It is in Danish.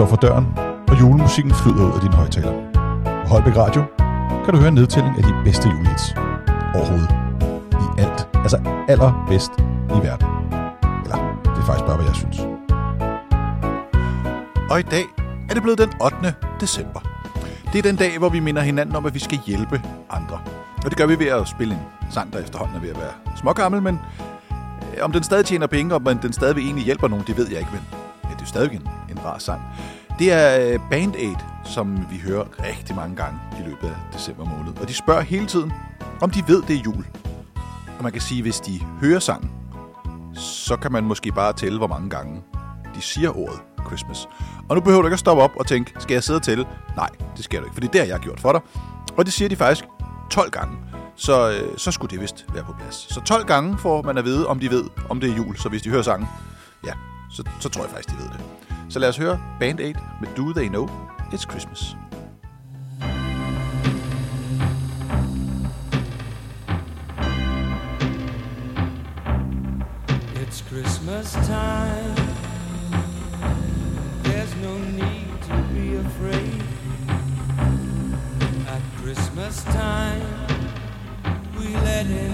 står for døren, og julemusikken flyder ud af din højtaler. På Holbæk Radio kan du høre en nedtælling af de bedste julehits overhovedet. I alt. Altså allerbedst i verden. Eller, det er faktisk bare, hvad jeg synes. Og i dag er det blevet den 8. december. Det er den dag, hvor vi minder hinanden om, at vi skal hjælpe andre. Og det gør vi ved at spille en sang, der efterhånden er ved at være smågammel, men øh, om den stadig tjener penge, og om den stadig egentlig hjælper nogen, det ved jeg ikke, men ja, det er stadig en, en rar sang. Det er øh, Band Aid, som vi hører rigtig mange gange i løbet af december måned. Og de spørger hele tiden, om de ved, det er jul. Og man kan sige, hvis de hører sangen, så kan man måske bare tælle, hvor mange gange de siger ordet Christmas. Og nu behøver du ikke at stoppe op og tænke, skal jeg sidde og tælle? Nej, det skal du ikke, for det er det, jeg har gjort for dig. Og det siger de faktisk 12 gange. Så, øh, så skulle det vist være på plads. Så 12 gange får man at vide, om de ved, om det er jul. Så hvis de hører sangen, ja, så, så tror jeg faktisk, de ved det. Så lad os høre Band Aid med Do They Know It's Christmas. It's Christmas time. There's no need to be afraid. At Christmas time, we let light.